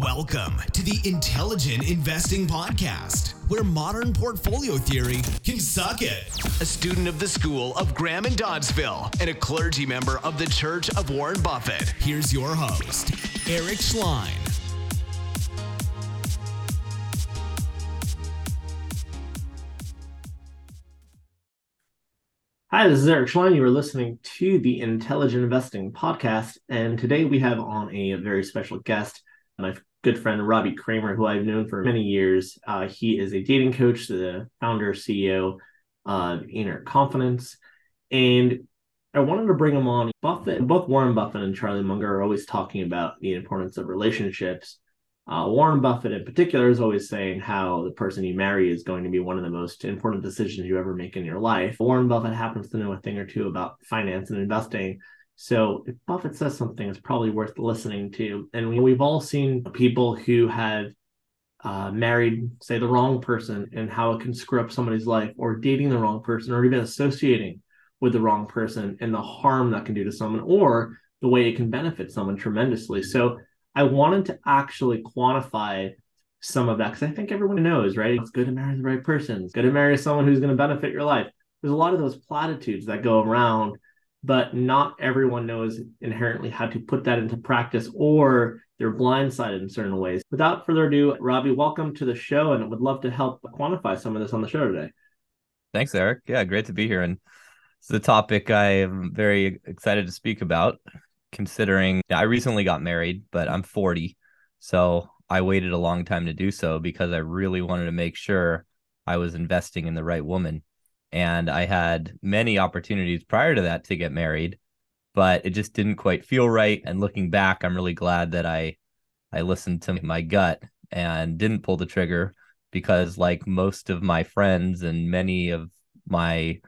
Welcome to the Intelligent Investing Podcast, where modern portfolio theory can suck it. A student of the School of Graham and Doddsville and a clergy member of the Church of Warren Buffett. Here's your host, Eric Schleien. Hi, this is Eric Schleien. You are listening to the Intelligent Investing Podcast, and today we have on a very special guest, my good friend Robbie Kramer, who I've known for many years. Uh, he is a dating coach, the founder, CEO of Inner Confidence, and I wanted to bring him on. Buffett, both Warren Buffett and Charlie Munger are always talking about the importance of relationships uh, Warren Buffett, in particular, is always saying how the person you marry is going to be one of the most important decisions you ever make in your life. Warren Buffett happens to know a thing or two about finance and investing. So if Buffett says something, it's probably worth listening to. And we've all seen people who have uh, married, say, the wrong person and how it can screw up somebody's life, or dating the wrong person, or even associating with the wrong person and the harm that can do to someone, or the way it can benefit someone tremendously. So I wanted to actually quantify some of that because I think everyone knows, right? It's good to marry the right person. It's good to marry someone who's going to benefit your life. There's a lot of those platitudes that go around, but not everyone knows inherently how to put that into practice or they're blindsided in certain ways. Without further ado, Robbie, welcome to the show and would love to help quantify some of this on the show today. Thanks, Eric. Yeah, great to be here. And it's a topic I am very excited to speak about considering I recently got married, but I'm 40. So I waited a long time to do so because I really wanted to make sure I was investing in the right woman. And I had many opportunities prior to that to get married, but it just didn't quite feel right. And looking back, I'm really glad that I I listened to my gut and didn't pull the trigger because like most of my friends and many of my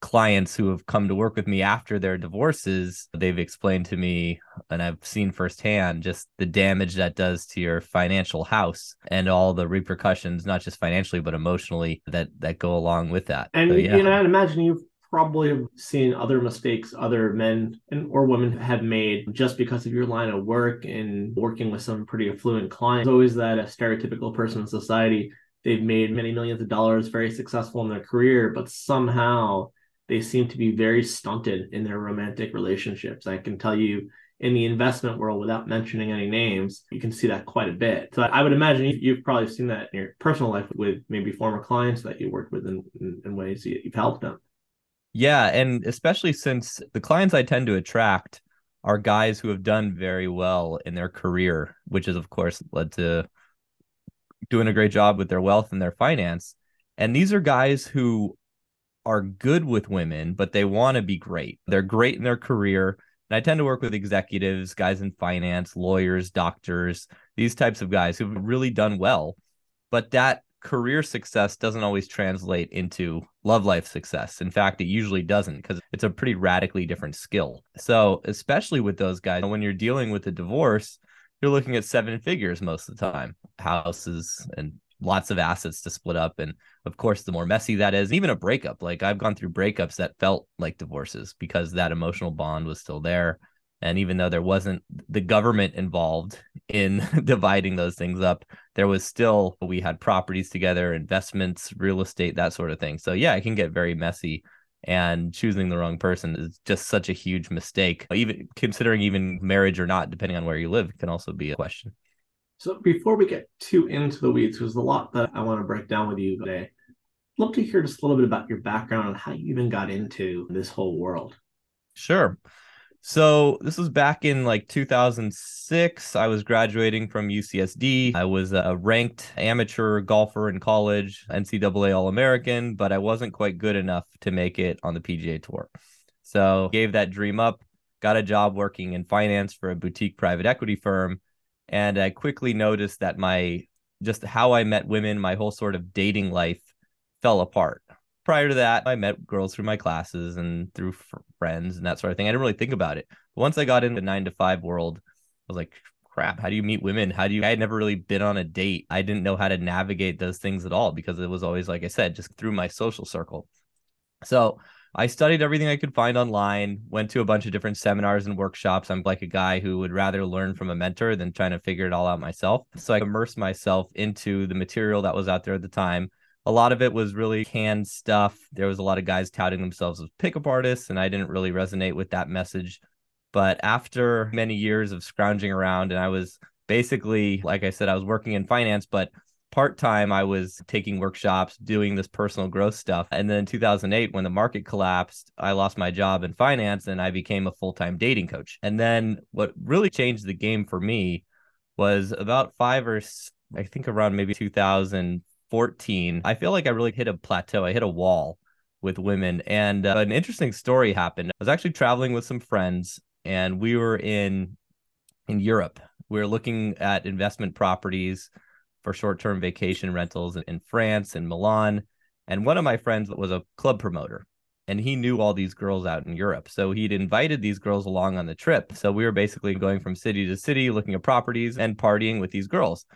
clients who have come to work with me after their divorces, they've explained to me, and I've seen firsthand just the damage that does to your financial house and all the repercussions, not just financially but emotionally, that that go along with that. And so, yeah. you know, I'd imagine you've probably have seen other mistakes other men and or women have made just because of your line of work and working with some pretty affluent clients. Always that a stereotypical person in society. They've made many millions of dollars, very successful in their career, but somehow they seem to be very stunted in their romantic relationships. I can tell you in the investment world, without mentioning any names, you can see that quite a bit. So I would imagine you've probably seen that in your personal life with maybe former clients that you worked with in, in, in ways you've helped them. Yeah. And especially since the clients I tend to attract are guys who have done very well in their career, which has, of course, led to doing a great job with their wealth and their finance. And these are guys who are good with women, but they want to be great. They're great in their career. And I tend to work with executives, guys in finance, lawyers, doctors, these types of guys who've really done well. But that career success doesn't always translate into love life success. In fact, it usually doesn't because it's a pretty radically different skill. So, especially with those guys, when you're dealing with a divorce, you're looking at seven figures most of the time houses and lots of assets to split up. And of course, the more messy that is, even a breakup, like I've gone through breakups that felt like divorces because that emotional bond was still there. And even though there wasn't the government involved in dividing those things up, there was still, we had properties together, investments, real estate, that sort of thing. So, yeah, it can get very messy. And choosing the wrong person is just such a huge mistake. Even considering even marriage or not, depending on where you live, can also be a question. So before we get too into the weeds, there's a lot that I want to break down with you today. I'd love to hear just a little bit about your background and how you even got into this whole world. Sure. So this was back in like 2006. I was graduating from UCSD. I was a ranked amateur golfer in college, NCAA All American, but I wasn't quite good enough to make it on the PGA Tour. So gave that dream up. Got a job working in finance for a boutique private equity firm and I quickly noticed that my just how I met women, my whole sort of dating life fell apart. Prior to that, I met girls through my classes and through friends and that sort of thing. I didn't really think about it. But once I got into the nine to five world, I was like, crap, how do you meet women? How do you? I had never really been on a date. I didn't know how to navigate those things at all because it was always, like I said, just through my social circle. So I studied everything I could find online, went to a bunch of different seminars and workshops. I'm like a guy who would rather learn from a mentor than trying to figure it all out myself. So I immersed myself into the material that was out there at the time. A lot of it was really canned stuff. There was a lot of guys touting themselves as pickup artists, and I didn't really resonate with that message. But after many years of scrounging around, and I was basically, like I said, I was working in finance, but part time, I was taking workshops, doing this personal growth stuff. And then in 2008, when the market collapsed, I lost my job in finance and I became a full time dating coach. And then what really changed the game for me was about five or I think around maybe 2014. I feel like I really hit a plateau. I hit a wall with women. And uh, an interesting story happened. I was actually traveling with some friends and we were in in Europe. We were looking at investment properties for short-term vacation rentals in France and Milan. And one of my friends was a club promoter and he knew all these girls out in Europe. So he'd invited these girls along on the trip. So we were basically going from city to city looking at properties and partying with these girls.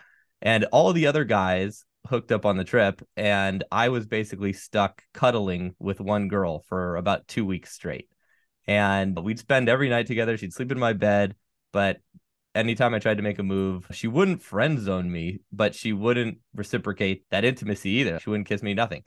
And all the other guys hooked up on the trip and I was basically stuck cuddling with one girl for about 2 weeks straight. And we'd spend every night together. She'd sleep in my bed, but anytime I tried to make a move, she wouldn't friend zone me, but she wouldn't reciprocate that intimacy either. She wouldn't kiss me, nothing.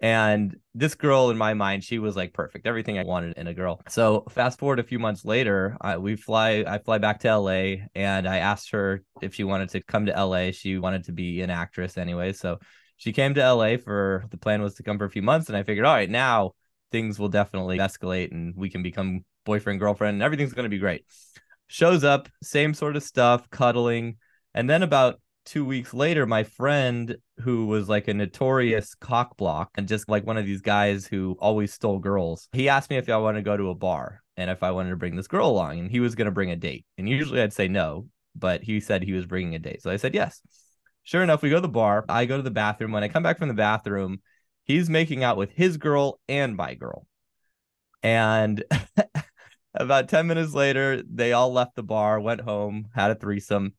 And this girl, in my mind, she was like perfect, everything I wanted in a girl. So fast forward a few months later, I, we fly, I fly back to LA, and I asked her if she wanted to come to LA. She wanted to be an actress anyway, so she came to LA for the plan was to come for a few months, and I figured, all right, now things will definitely escalate, and we can become boyfriend girlfriend, and everything's going to be great shows up, same sort of stuff, cuddling. And then about two weeks later, my friend who was like a notorious cock block and just like one of these guys who always stole girls, he asked me if I wanted to go to a bar and if I wanted to bring this girl along. And he was going to bring a date. And usually I'd say no, but he said he was bringing a date. So I said yes. Sure enough, we go to the bar. I go to the bathroom. When I come back from the bathroom, he's making out with his girl and my girl. And about 10 minutes later, they all left the bar, went home, had a threesome,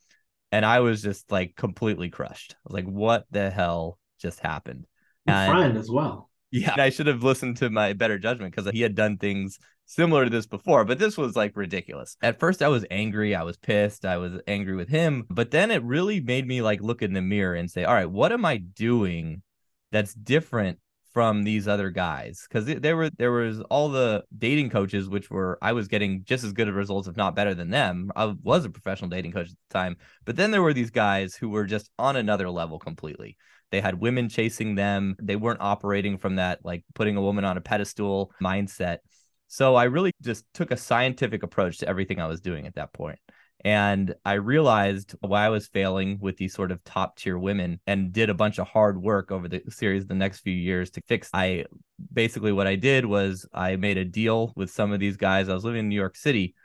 and I was just like completely crushed. I was like, what the hell just happened? And, friend as well. Yeah, I should have listened to my better judgment because he had done things similar to this before, but this was like ridiculous. At first, I was angry. I was pissed. I was angry with him. But then it really made me like look in the mirror and say, all right, what am I doing that's different from these other guys because there were there was all the dating coaches which were I was getting just as good of results if not better than them. I was a professional dating coach at the time, but then there were these guys who were just on another level completely. They had women chasing them. They weren't operating from that like putting a woman on a pedestal mindset. So I really just took a scientific approach to everything I was doing at that point. And I realized why I was failing with these sort of top tier women and did a bunch of hard work over the series the next few years to fix. I basically what I did was I made a deal with some of these guys. I was living in New York City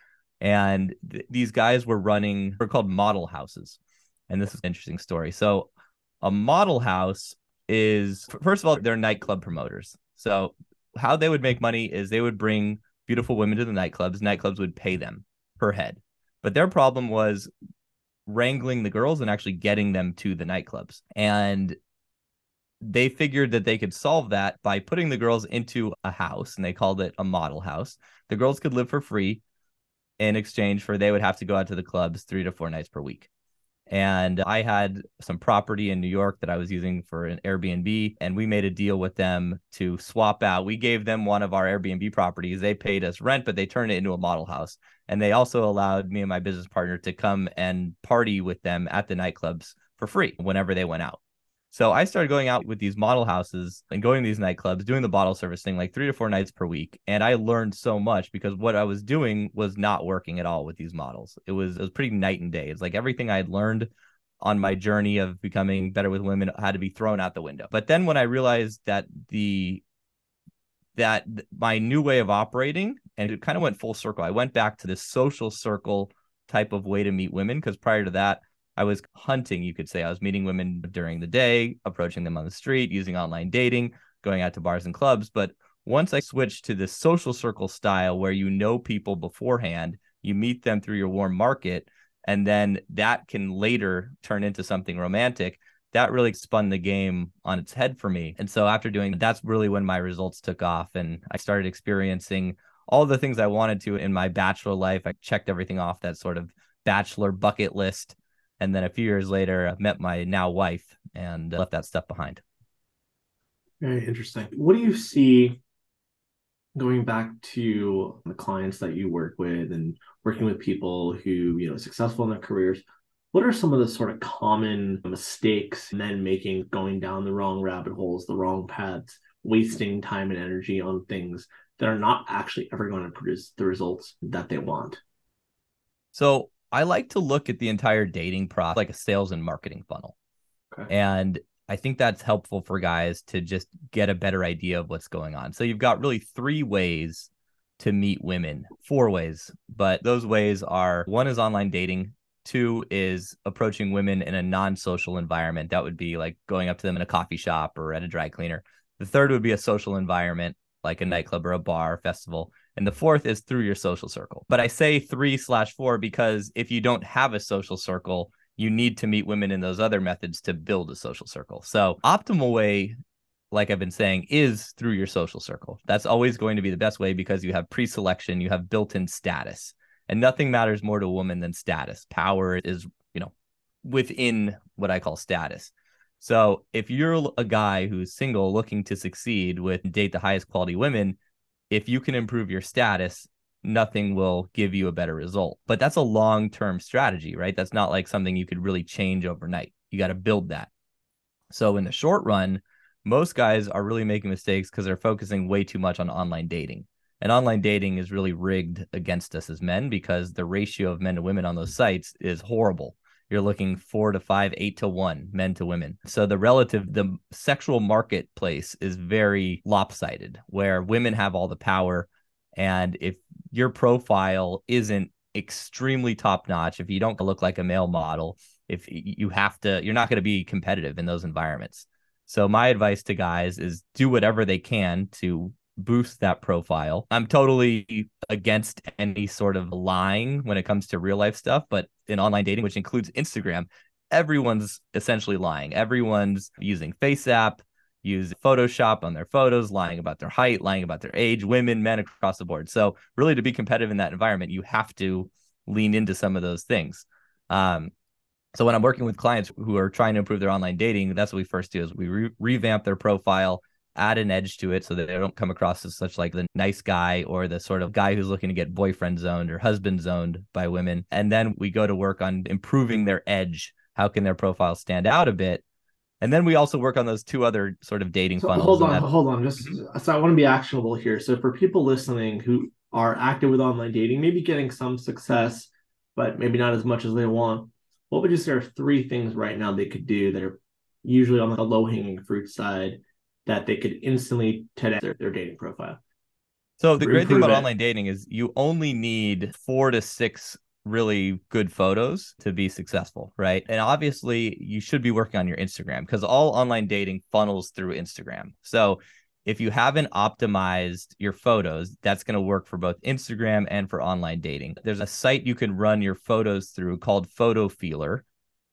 and th- these guys were running, they're called model houses. And this is an interesting story. So a model house is, first of all, they're nightclub promoters. So how they would make money is they would bring beautiful women to the nightclubs. Nightclubs would pay them per head. But their problem was wrangling the girls and actually getting them to the nightclubs. And they figured that they could solve that by putting the girls into a house and they called it a model house. The girls could live for free in exchange for they would have to go out to the clubs three to four nights per week. And I had some property in New York that I was using for an Airbnb, and we made a deal with them to swap out. We gave them one of our Airbnb properties. They paid us rent, but they turned it into a model house. And they also allowed me and my business partner to come and party with them at the nightclubs for free whenever they went out. So I started going out with these model houses and going to these nightclubs, doing the bottle service thing like three to four nights per week. And I learned so much because what I was doing was not working at all with these models. It was it was pretty night and day. It's like everything I had learned on my journey of becoming better with women had to be thrown out the window. But then when I realized that the that my new way of operating and it kind of went full circle. I went back to this social circle type of way to meet women because prior to that I was hunting, you could say. I was meeting women during the day, approaching them on the street, using online dating, going out to bars and clubs. But once I switched to this social circle style where you know people beforehand, you meet them through your warm market, and then that can later turn into something romantic. that really spun the game on its head for me. And so after doing that's really when my results took off and I started experiencing all the things I wanted to in my bachelor life. I checked everything off that sort of bachelor bucket list. And then a few years later, I met my now wife and uh, left that stuff behind. Very interesting. What do you see going back to the clients that you work with and working with people who, you know, successful in their careers? What are some of the sort of common mistakes men making going down the wrong rabbit holes, the wrong paths, wasting time and energy on things that are not actually ever going to produce the results that they want? So I like to look at the entire dating process like a sales and marketing funnel. Okay. And I think that's helpful for guys to just get a better idea of what's going on. So you've got really three ways to meet women, four ways, but those ways are one is online dating, two is approaching women in a non-social environment. That would be like going up to them in a coffee shop or at a dry cleaner. The third would be a social environment like a nightclub or a bar festival. And the fourth is through your social circle. But I say three slash four because if you don't have a social circle, you need to meet women in those other methods to build a social circle. So, optimal way, like I've been saying, is through your social circle. That's always going to be the best way because you have pre selection, you have built in status, and nothing matters more to a woman than status. Power is, you know, within what I call status. So, if you're a guy who's single looking to succeed with date the highest quality women, if you can improve your status, nothing will give you a better result. But that's a long term strategy, right? That's not like something you could really change overnight. You got to build that. So in the short run, most guys are really making mistakes because they're focusing way too much on online dating. And online dating is really rigged against us as men because the ratio of men to women on those sites is horrible. You're looking four to five, eight to one, men to women. So the relative, the sexual marketplace is very lopsided, where women have all the power. And if your profile isn't extremely top notch, if you don't look like a male model, if you have to, you're not going to be competitive in those environments. So my advice to guys is do whatever they can to boost that profile. I'm totally against any sort of lying when it comes to real life stuff, but in online dating, which includes Instagram, everyone's essentially lying. Everyone's using FaceApp, use Photoshop on their photos, lying about their height, lying about their age, women, men across the board. So, really, to be competitive in that environment, you have to lean into some of those things. Um, so, when I'm working with clients who are trying to improve their online dating, that's what we first do is we re- revamp their profile, add an edge to it so that they don't come across as such like the nice guy or the sort of guy who's looking to get boyfriend zoned or husband zoned by women. And then we go to work on improving their edge. How can their profile stand out a bit? And then we also work on those two other sort of dating so funnels. Hold on, that... hold on. Just so I want to be actionable here. So for people listening who are active with online dating, maybe getting some success, but maybe not as much as they want, what would you say are three things right now they could do that are usually on the low hanging fruit side that they could instantly test their, their dating profile? So the great thing about it. online dating is you only need four to six really good photos to be successful, right? And obviously, you should be working on your Instagram because all online dating funnels through Instagram. So if you haven't optimized your photos, that's going to work for both Instagram and for online dating. There's a site you can run your photos through called Photofeeler,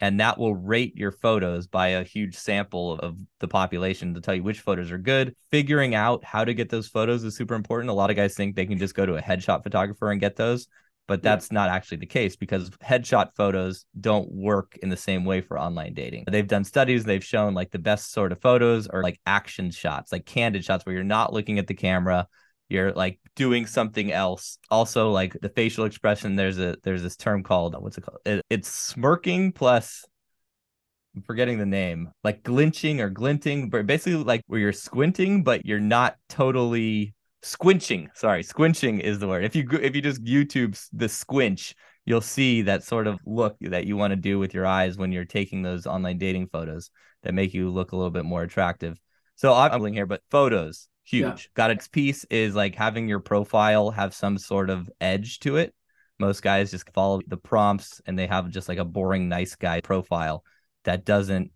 and that will rate your photos by a huge sample of the population to tell you which photos are good. Figuring out how to get those photos is super important. A lot of guys think they can just go to a headshot photographer and get those but that's yeah. not actually the case because headshot photos don't work in the same way for online dating. They've done studies, they've shown like the best sort of photos are like action shots, like candid shots where you're not looking at the camera, you're like doing something else. Also like the facial expression there's a there's this term called what's it called? It, it's smirking plus I'm forgetting the name, like glinching or glinting, but basically like where you're squinting, but you're not totally squinching sorry squinching is the word if you if you just youtube the squinch you'll see that sort of look that you want to do with your eyes when you're taking those online dating photos that make you look a little bit more attractive so i'm here but photos huge. Yeah. got its piece is like having your profile have some sort of edge to it. Most guys just follow the prompts and they have just like a boring nice guy profile that doesn't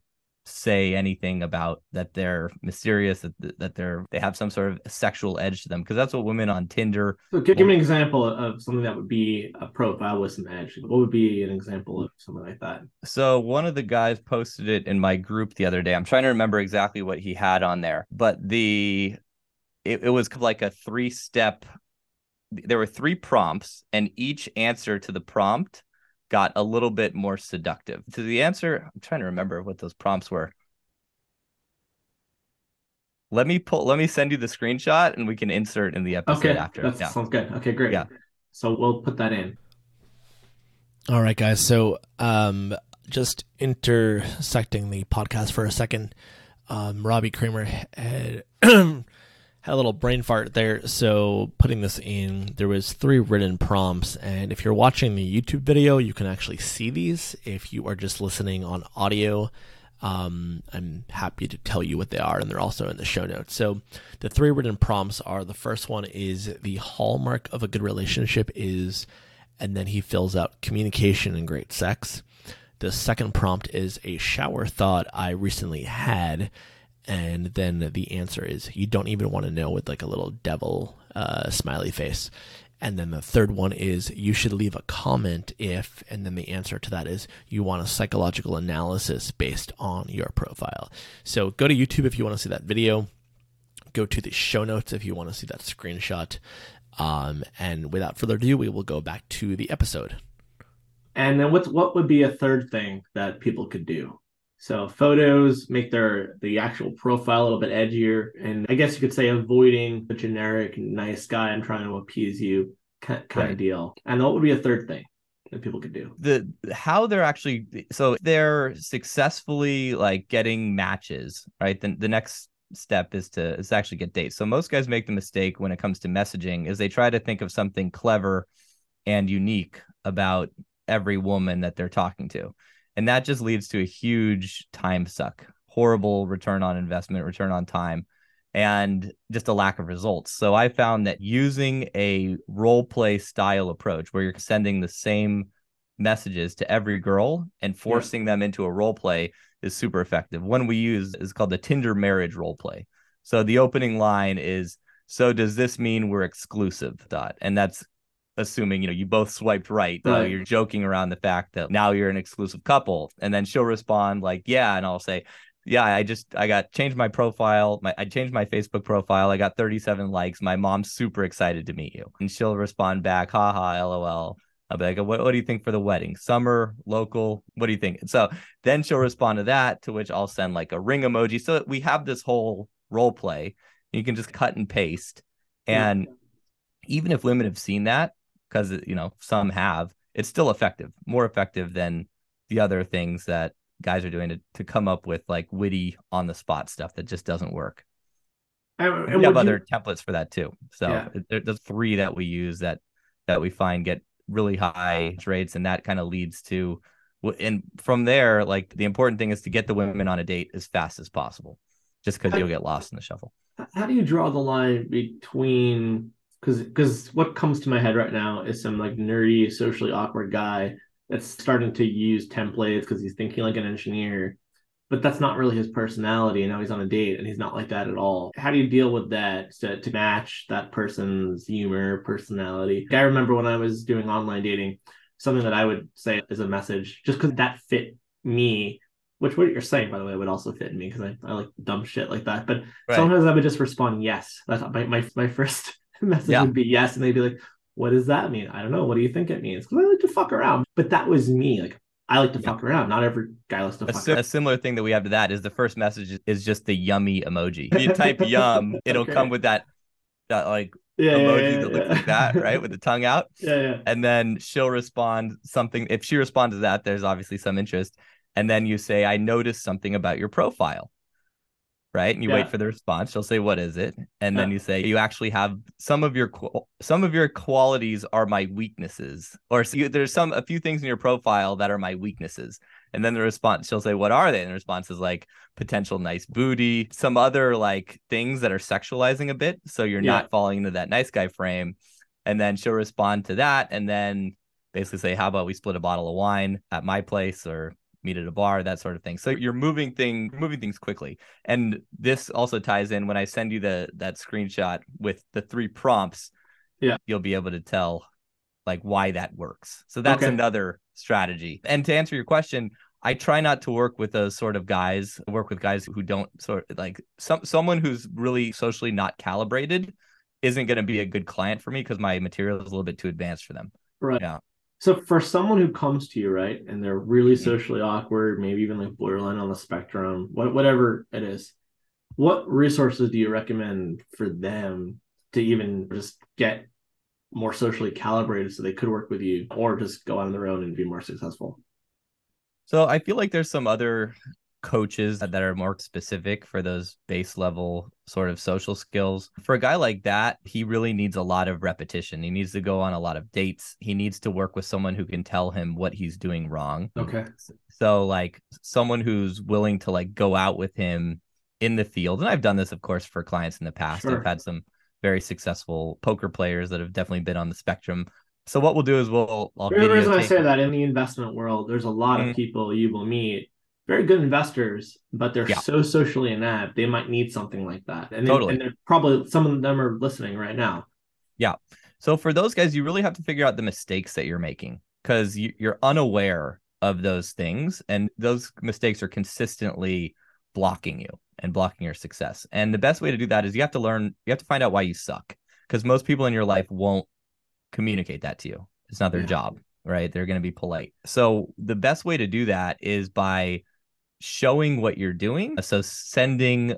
say anything about that they're mysterious that, that they're they have some sort of sexual edge to them. Because that's what women on tinder so give, give me an example of something that would be a profile with some edge. What would be an example of something like that? So one of the guys posted it in my group the other day. I'm trying to remember exactly what he had on there but the it, it was like a three step there were three prompts and each answer to the prompt got a little bit more seductive. To the answer, I'm trying to remember what those prompts were. Let me pull let me send you the screenshot and we can insert in the episode okay, after. That yeah. sounds good. Okay, great. Yeah. So we'll put that in. All right, guys. So um just intersecting the podcast for a second. Um, Robbie Kramer had had a little brain fart there. So putting this in, there was three written prompts, and if you're watching the YouTube video, you can actually see these. If you are just listening on audio, um, I'm happy to tell you what they are, and they're also in the show notes. So the three written prompts are: the first one is the hallmark of a good relationship is, and then he fills out communication and great sex. The second prompt is a shower thought I recently had and then the answer is you don't even want to know with like a little devil uh, smiley face. And then the third one is you should leave a comment if and then the answer to that is you want a psychological analysis based on your profile. So go to youtube if you want to see that video. Go to the show notes if you want to see that screenshot. Um, and without further ado we will go back to the episode. And then what's what would be a third thing that people could do so photos make their the actual profile a little bit edgier, and I guess you could say avoiding the generic nice guy I'm trying to appease you kind, right. of deal. And what would be a third thing that people could do? The how they're actually so they're successfully like getting matches, right? Then the next step is to is to actually get dates. So most guys make the mistake when it comes to messaging is they try to think of something clever and unique about every woman that they're talking to and that just leads to a huge time suck, horrible return on investment, return on time, and just a lack of results. So I found that using a role play style approach where you're sending the same messages to every girl and forcing yeah. them into a role play is super effective. One we use is called the Tinder marriage role play. So the opening line is so does this mean we're exclusive dot and that's assuming you know you both swiped right, right. Uh, you're joking around the fact that now you're an exclusive couple and then she'll respond like yeah and i'll say yeah i just i got changed my profile my i changed my facebook profile i got 37 likes my mom's super excited to meet you and she'll respond back haha lol I'll be like, what, what do you think for the wedding? Summer, local? What do you think? so then she'll respond to that, to which I'll send like a ring emoji. So we have this whole role play. You can just cut and paste. And yeah. even if women have seen that, because you know some have it's still effective more effective than the other things that guys are doing to, to come up with like witty on the spot stuff that just doesn't work. And, and we have other you... templates for that too. So yeah. there's three that we use that that we find get really high rates and that kind of leads to and from there like the important thing is to get the women on a date as fast as possible just because you'll get lost in the shuffle. how do you draw the line between because because what comes to my head right now is some like nerdy, socially awkward guy that's starting to use templates because he's thinking like an engineer, but that's not really his personality. And now he's on a date and he's not like that at all. How do you deal with that to, to match that person's humor, personality? I remember when I was doing online dating, something that I would say as a message, just because that fit me which what you're saying by the way would also fit me because I, I like dumb shit like that but right. sometimes i would just respond yes that's my, my, my first message yeah. would be yes, and they'd be like, "What does that mean? I don't know. What do you think it means?" Because I like to fuck around, but that was me. Like I like to yeah. fuck around. Not every guy likes to a, fuck. around. a similar thing that we have to that is the first message is just the yummy emoji. If you type yum, it'll okay. come with that that like yeah, emoji yeah, yeah, that looks like that, right? With the tongue out. Yeah, yeah. And then she'll respond something. If she responds to that, there's obviously some interest. And then you say, I noticed something about your profile right? And you yeah. wait for the response. She'll say, "What is it?" And yeah. then you say, "You actually have some of your some of your qualities are my weaknesses, or so there's some a few things in your profile that are my weaknesses." And then the response, she'll say, "What are they?" And the response is like potential nice booty, some other like things that are sexualizing a bit, so you're yeah. not falling into that nice guy frame. And then she'll respond to that, and then basically say, "How about we split a bottle of wine at my place or meet at a bar, that sort of thing. So you're moving thing moving things quickly. And this also ties in when I send you the that screenshot with the three prompts. Yeah. You'll be able to tell like why that works. So that's Okay. another strategy. And to answer your question, I try not to work with those sort of guys. I work with guys who don't sort like some someone who's really socially not calibrated isn't going to be a good client for me because my material is a little bit too advanced for them. Right. Yeah. So for someone who comes to you, right, and they're really Mhm. socially awkward, maybe even like borderline on the spectrum, what, whatever it is, what resources do you recommend for them to even just get more socially calibrated so they could work with you or just go on their own and be more successful? So I feel like there's some other coaches that are more specific for those base level sort of social skills. For a guy like that, he really needs a lot of repetition. He needs to go on a lot of dates. He needs to work with someone who can tell him what he's doing wrong. Okay. So like someone who's willing to like go out with him in the field. And I've done this of course for clients in the past. Sure. I've had some very successful poker players that have definitely been on the spectrum. So what we'll do is we'll I'll The reason I say that in the investment world, there's a lot Mm. of people you will meet, very good investors, but they're Yeah. so socially inept, they might need something like that. And, they, Totally. and they're probably some of them are listening right now. Yeah. So for those guys, you really have to figure out the mistakes that you're making because you, you're unaware of those things, and those mistakes are consistently blocking you and blocking your success. And the best way to do that is you have to learn, you have to find out why you suck because most people in your life won't communicate that to you. It's not their Yeah. job, right? They're going to be polite. So the best way to do that is by showing what you're doing. So sending a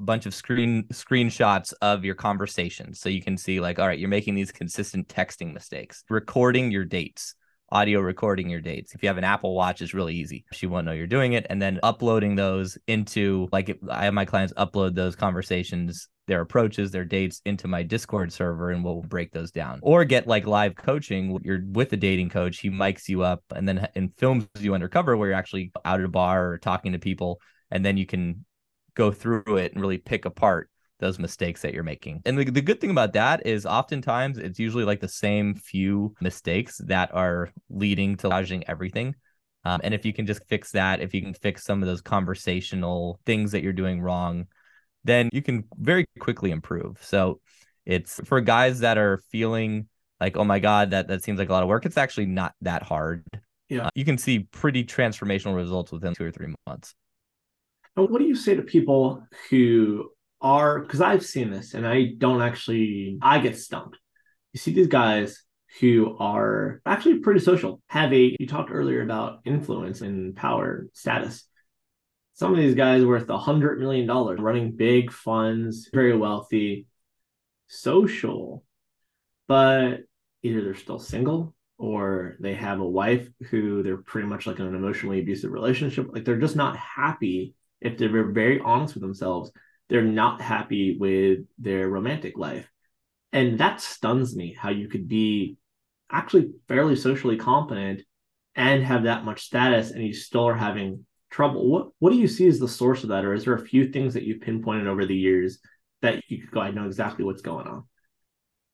bunch of screen screenshots of your conversations so you can see like all right you're making these consistent texting mistakes. Recording your dates audio recording your dates. If you have an apple watch it's really easy. She won't know you're doing it. And then uploading those into like i have my clients upload those conversations their approaches their dates into my discord server and we'll break those down or get like live coaching you're with a dating coach he mics you up and then and films you undercover where you're actually out at a bar or talking to people and then you can go through it and really pick apart those mistakes that you're making. And the, the good thing about that is oftentimes it's usually like the same few mistakes that are leading to lodging everything. Um, and if you can just fix that, if you can fix some of those conversational things that you're doing wrong, then you can very quickly improve. So it's for guys that are feeling like, oh my God, that, that seems like a lot of work. It's actually not that hard. Yeah. Uh, you can see pretty transformational results within two or three months. And what do you say to people who are because I've seen this and I don't actually I get stumped. You see these guys who are actually pretty social, have a you talked earlier about influence and power status. Some of these guys worth a hundred million dollars, running big funds, very wealthy, social, but either they're still single or they have a wife who they're pretty much like in an emotionally abusive relationship. Like they're just not happy if they're very honest with themselves, they're not happy with their romantic life. And that stuns me how you could be actually fairly socially competent and have that much status and you still are having trouble. What what do you see as the source of that? Or is there a few things that you've pinpointed over the years that you could go, I know exactly what's going on?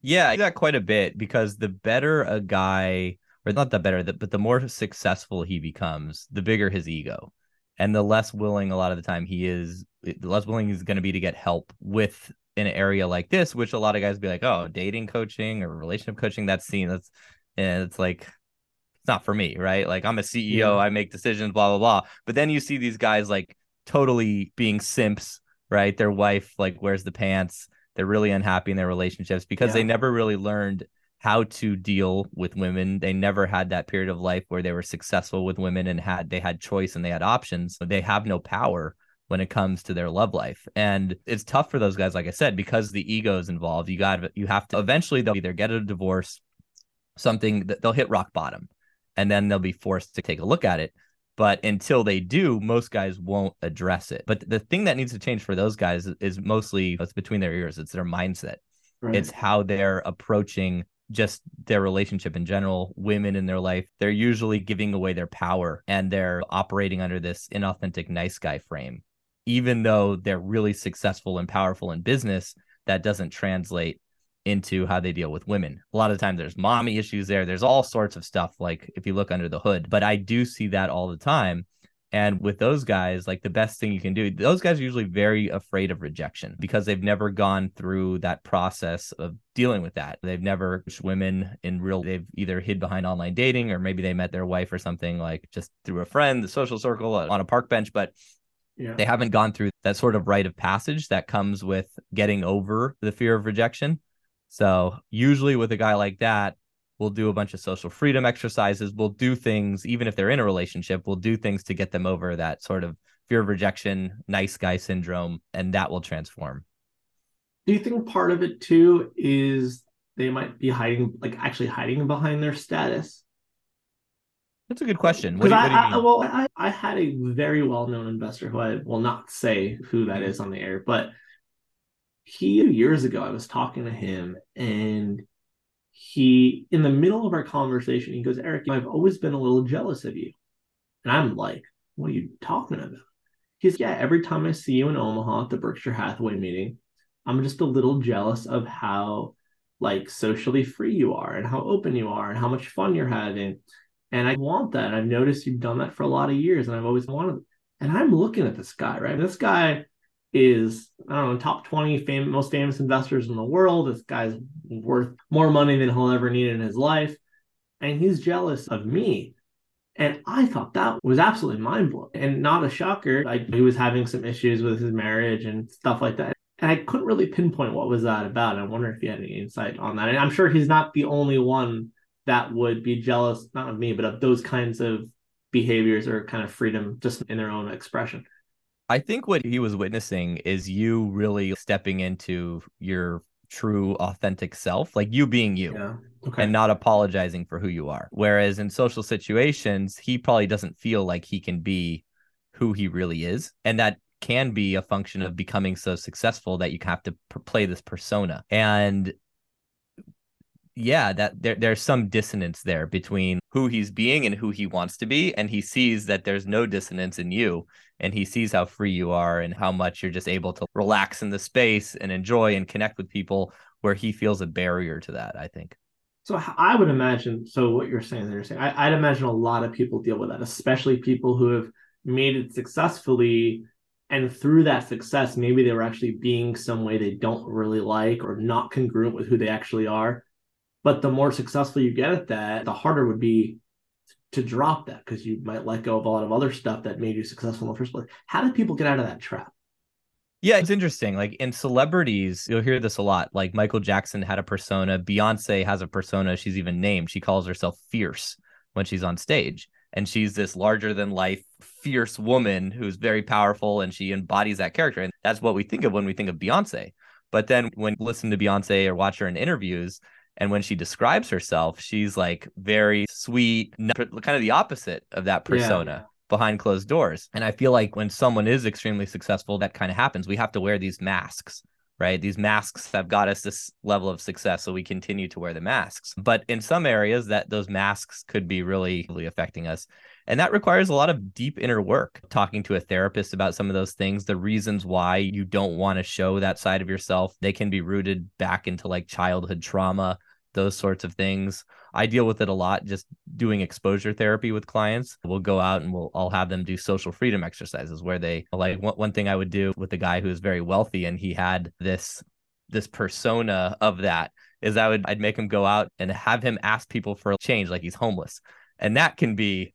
Yeah, I that quite a bit because the better a guy, or not the better, but the more successful he becomes, the bigger his ego. And the less willing a lot of the time he is, eh, the less willing he's going to be to get help with an area like this, which a lot of guys be like, oh, dating coaching or relationship coaching, that's seen, that's, and it's like, it's not for me, right? Like I'm a CEO, Yeah. I make decisions, blah, blah, blah. But then you see these guys like totally being simps, right? Their wife like wears the pants. They're really unhappy in their relationships because they never really learned how to deal with women. They never had that period of life where they were successful with women and had they had choice and they had options. They have no power when it comes to their love life. And it's tough for those guys, like I said, because the ego is involved. You got you have to eventually they'll either get a divorce, something that they'll hit rock bottom, and then they'll be forced to take a look at it. But until they do, most guys won't address it. But the thing that needs to change for those guys is- mostly it's between their ears. It's their mindset. Right. It's how they're approaching just their relationship in general, women in their life. They're usually giving away their power and they're operating under this inauthentic nice guy frame. Even though they're really successful and powerful in business, that doesn't translate into how they deal with women. A lot of times there's mommy issues there. There's all sorts of stuff like if you look under the hood. But I do see that all the time And with those guys, like the best thing you can do, those guys are usually very afraid of rejection because they've never gone through that process of dealing with that. They've never women in real, they've either hid behind online dating or maybe they met their wife or something like just through a friend, the social circle uh, on a park bench. But yeah. They haven't gone through that sort of rite of passage that comes with getting over the fear of rejection. So, usually with a guy like that, we'll do a bunch of social freedom exercises. We'll do things, even if they're in a relationship, we'll do things to get them over that sort of fear of rejection, nice guy syndrome, and that will transform. Do you think part of it too is they might be hiding, like actually hiding behind their status? That's a good question. What do, I, what I, well, I, I had a very well-known investor who I will not say who that is on the air, but he years ago I was talking to him and he in the middle of our conversation he goes eric i've always been a little jealous of you and i'm like what are you talking about he's yeah every time i see you in omaha at the berkshire hathaway meeting i'm just a little jealous of how like socially free you are and how open you are and how much fun you're having and I want that. I've noticed you've done that for a lot of years, and I've always wanted. And I'm looking at this guy, right? This guy is I don't know top 20 fam- most famous investors in the world. This guy's worth more money than he'll ever need in his life, and he's jealous of me. And I thought that was absolutely mind blowing and not a shocker. Like he was having some issues with his marriage and stuff like that. And I couldn't really pinpoint what was that about. I wonder if you had any insight on that. And I'm sure he's not the only one that would be jealous, not of me, but of those kinds of behaviors or kind of freedom just in their own expression. I think what he was witnessing is you really stepping into your true authentic self, like you being you. Yeah. Okay. And not apologizing for who you are. Whereas in social situations, he probably doesn't feel like he can be who he really is. And that can be a function of becoming so successful that you have to play this persona. And yeah, that there, there's some dissonance there between who he's being and who he wants to be. And he sees that there's no dissonance in you. And he sees how free you are and how much you're just able to relax in the space and enjoy and connect with people where he feels a barrier to that, I think. So I would imagine, so what you're saying, you're saying, I, I'd imagine a lot of people deal with that, especially people who have made it successfully and through that success maybe they were actually being some way they don't really like or not congruent with who they actually are but the more successful you get at that, the harder it would be to drop that because you might let go of a lot of other stuff that made you successful in the first place. How do people get out of that trap? Yeah, it's interesting. Like in celebrities, you'll hear this a lot. Like Michael Jackson had a persona, Beyonce has a persona she's even named. She calls herself fierce when she's on stage. And she's this larger than life, fierce woman who's very powerful and she embodies that character. And that's what we think of when we think of Beyonce. But then when you listen to Beyonce or watch her in interviews, and when she describes herself, she's like very sweet, kind of the opposite of that persona. Yeah behind closed doors. And I feel like when someone is extremely successful, that kind of happens. We have to wear these masks, right? These masks have got us this level of success, so we continue to wear the masks. But in some areas, that those masks could be really, really affecting us. And that requires a lot of deep inner work, talking to a therapist about some of those things, the reasons why you don't want to show that side of yourself. They can be rooted back into like childhood trauma those sorts of things. I deal with it a lot just doing exposure therapy with clients. We'll go out and we'll I'll have them do social freedom exercises where they like one, one thing I would do with a guy who is very wealthy and he had this this persona of that is I would I'd make him go out and have him ask people for change like he's homeless. And that can be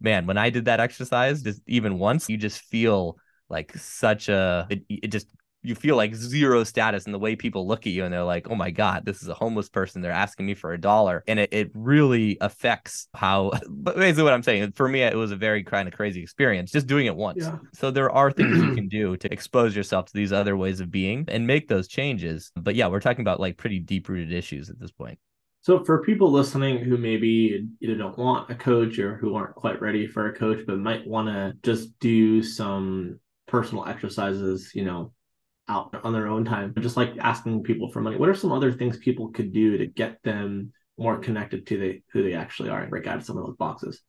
man, when I did that exercise just even once you just feel like such a it, it just you feel like zero status in the way people look at you and they're like, oh my God, this is a homeless person. They're asking me for a dollar. And it, it really affects how, but basically what I'm saying, for me, it was a very kind of crazy experience just doing it once. Yeah. So there are things you can do to expose yourself to these other ways of being and make those changes. But yeah, we're talking about like pretty deep rooted issues at this point. So for people listening who maybe either don't want a coach or who aren't quite ready for a coach, but might want to just do some personal exercises, you know, out on their own time, just like asking people for money. What are some other things people could do to get them more connected to the, who they actually are and break out of some of those boxes?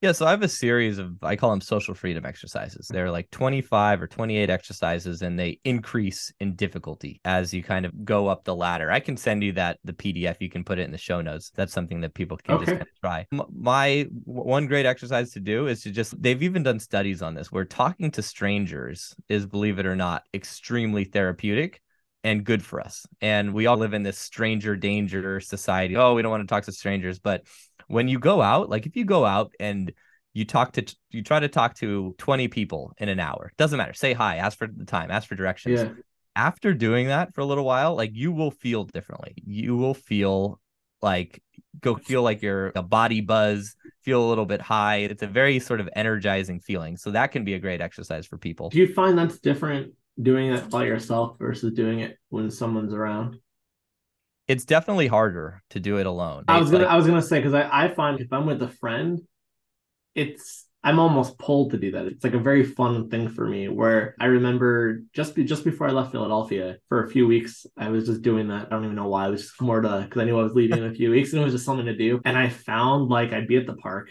Yeah, so I have a series of I call them social freedom exercises. Mm-hmm. They're like 25 or 28 exercises and they increase in difficulty as you kind of go up the ladder. I can send you that the PDF, you can put it in the show notes. That's something that people can okay. just kind of try. My one great exercise to do is to just they've even done studies on this where talking to strangers is believe it or not extremely therapeutic and good for us. And we all live in this stranger danger society. Oh, we don't want to talk to strangers, but when you go out, like if you go out and you talk to you try to talk to 20 people in an hour, doesn't matter. Say hi, ask for the time, ask for directions. Yeah. After doing that for a little while, like you will feel differently. You will feel like go feel like you're a body buzz, feel a little bit high. It's a very sort of energizing feeling. So that can be a great exercise for people. Do you find that's different doing it by yourself versus doing it when someone's around? It's definitely harder to do it alone. I was gonna like, I was gonna say because I, I find if I'm with a friend, it's I'm almost pulled to do that. It's like a very fun thing for me. Where I remember just be, just before I left Philadelphia for a few weeks, I was just doing that. I don't even know why. I was just more to because I knew I was leaving in a few weeks, and it was just something to do. And I found like I'd be at the park,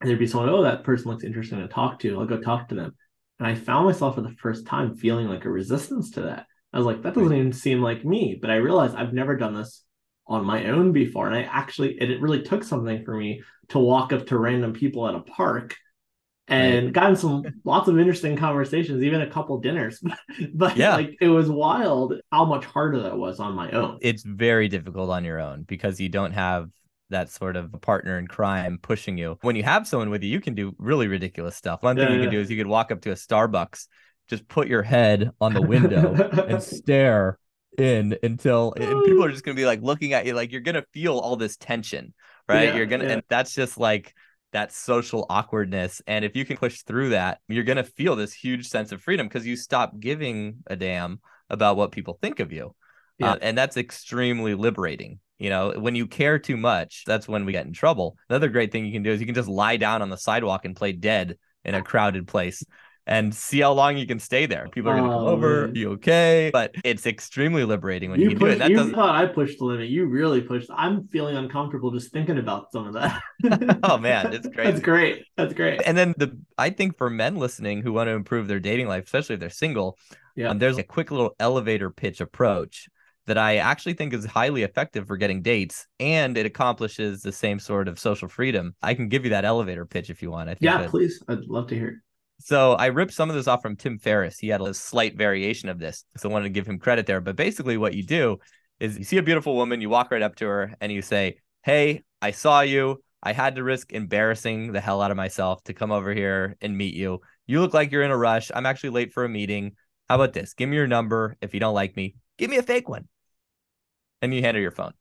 and there'd be someone. Oh, that person looks interesting to talk to. I'll go talk to them. And I found myself for the first time feeling like a resistance to that. I was like, that doesn't even seem like me. But I realized I've never done this on my own before. And I actually, it, it really took something for me to walk up to random people at a park and right. gotten some lots of interesting conversations, even a couple dinners. but yeah, like it was wild how much harder that was on my own. It's very difficult on your own because you don't have that sort of a partner in crime pushing you. When you have someone with you, you can do really ridiculous stuff. One thing yeah, you can do is you could walk up to a Starbucks just put your head on the window and stare in until and people are just going to be like looking at you like you're going to feel all this tension right yeah, you're going to yeah. and that's just like that social awkwardness and if you can push through that you're going to feel this huge sense of freedom because you stop giving a damn about what people think of you yeah. Uh, and that's extremely liberating you know when you care too much that's when we get in trouble another great thing you can do is you can just lie down on the sidewalk and play dead in a crowded place and see how long you can stay there. People are going to come over. Man. You okay? But it's extremely liberating when you, you push, do it. That you doesn't... thought I pushed the limit. You really pushed. I'm feeling uncomfortable just thinking about some of that. oh man, it's great. That's great. That's great. And then the I think for men listening who want to improve their dating life, especially if they're single, yeah, um, there's a quick little elevator pitch approach that I actually think is highly effective for getting dates and it accomplishes the same sort of social freedom. I can give you that elevator pitch if you want. I think yeah, that... please. I'd love to hear it. So I ripped some of this off from Tim Ferriss. He had a slight variation of this. So I wanted to give him credit there. But basically, what you do is you see a beautiful woman, you walk right up to her and you say, Hey, I saw you. I had to risk embarrassing the hell out of myself to come over here and meet you. You look like you're in a rush. I'm actually late for a meeting. How about this? Give me your number. If you don't like me, give me a fake one. And you hand her your phone.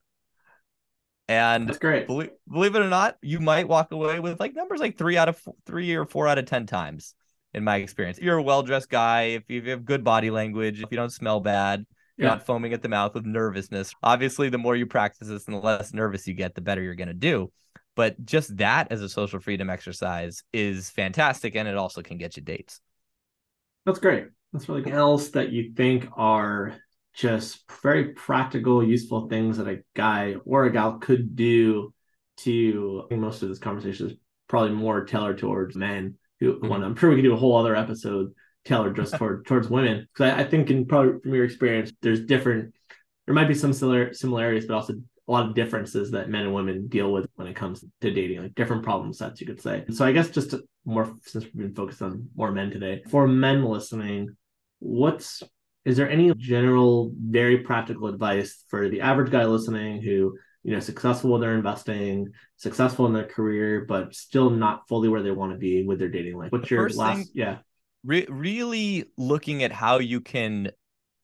And that's great. Believe, believe it or not, you might walk away with like numbers like three out of four, three or four out of 10 times in my experience. If you're a well dressed guy, if you have good body language, if you don't smell bad, you're yeah. not foaming at the mouth with nervousness. Obviously, the more you practice this and the less nervous you get, the better you're going to do. But just that as a social freedom exercise is fantastic. And it also can get you dates. That's great. That's really good. else that you think are just very practical, useful things that a guy or a gal could do to, I think most of this conversation is probably more tailored towards men mm-hmm. one. I'm sure we could do a whole other episode tailored just toward towards women because I, I, think in probably from your experience, there's different. There might be some similar similarities, but also a lot of differences that men and women deal with when it comes to dating, like different problem sets, you could say. So I guess just to, more since we've been focused on more men today, for men listening, what's is there any general, very practical advice for the average guy listening who you know successful with their investing successful in their career but still not fully where they want to be with their dating life. What's the your last thing, yeah. re- really looking at how you can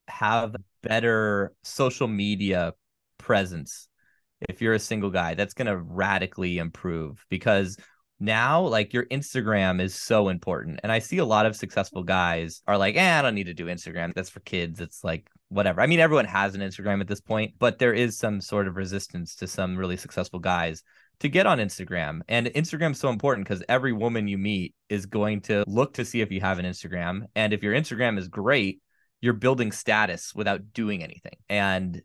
have better social media presence if you're a single guy that's going to radically improve because now like your instagram is so important and i see a lot of successful guys are like eh, i don't need to do instagram that's for kids it's like whatever. I mean, everyone has an Instagram at this point, but there is some sort of resistance to some really successful guys to get on Instagram. And Instagram's so important because every woman you meet is going to look to see if you have an Instagram. And if your Instagram is great, you're building status without doing anything. And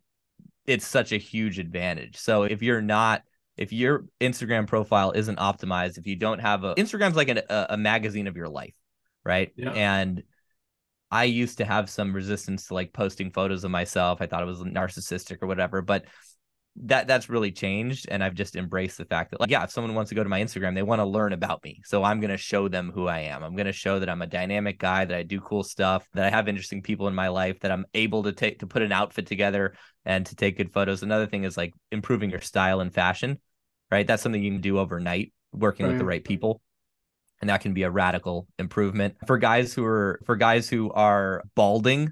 it's such a huge advantage. So if you're not if your Instagram profile isn't optimized, if you don't have a Instagram's like an, a, a magazine of your life, right? Yeah. And I used to have some resistance to like posting photos of myself. I thought it was narcissistic or whatever, but that that's really changed and I've just embraced the fact that like yeah, if someone wants to go to my Instagram, they want to learn about me. So I'm going to show them who I am. I'm going to show that I'm a dynamic guy, that I do cool stuff, that I have interesting people in my life, that I'm able to take to put an outfit together and to take good photos. Another thing is like improving your style and fashion, right? That's something you can do overnight working with the right people and that can be a radical improvement for guys who are for guys who are balding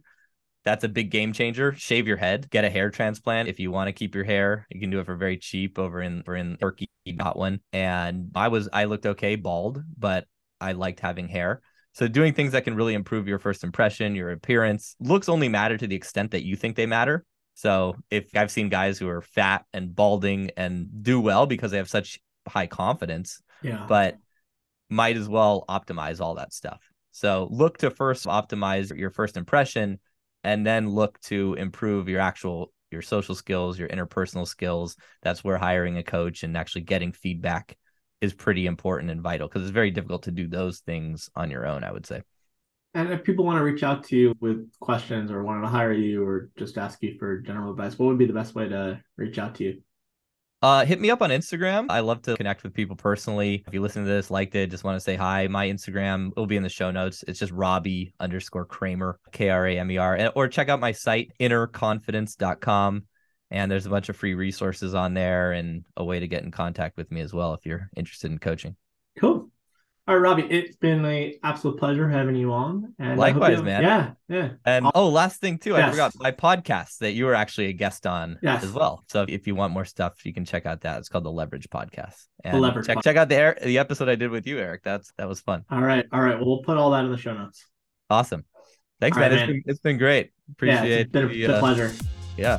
that's a big game changer. Shave your head get a hair transplant if you want to keep your hair. You can do it for very cheap over in over in turkey got one. And i was i looked okay bald but i liked having hair. So doing things that can really improve your first impression your appearance looks only matter to the extent that you think they matter. So if i've seen guys who are fat and balding and do well because they have such high confidence Yeah. but might as well optimize all that stuff. So look to first optimize your first impression and then look to improve your actual your social skills, your interpersonal skills. That's where hiring a coach and actually getting feedback is pretty important and vital because it's very difficult to do those things on your own, I would say. And if people want to reach out to you with questions or wanted to hire you or just ask you for general advice, what would be the best way to reach out to you? Uh, hit me up on Instagram. I love to connect with people personally. If you listen to this, liked it, just want to say hi. My Instagram will be in the show notes. It's just Robbie underscore Kramer, K R A M E R. Or check out my site, innerconfidence.com. And there's a bunch of free resources on there and a way to get in contact with me as well if you're interested in coaching. Cool. All right, Robbie, it's been an absolute pleasure having you on. And Likewise, you man. Yeah, yeah. And oh, last thing too, I forgot my podcast that you were actually a guest on Yes. as well. So if you want more stuff, you can check out that. It's called the Leverage Podcast. And Leverage check Pod- check out the air, the episode I did with you, Eric. That's that was fun. All right, all right. Well, we'll put all that in the show notes. Awesome. Thanks, man. right, It's been, it's been great. yeah, Appreciate it's been a, the, a uh, pleasure. Yeah.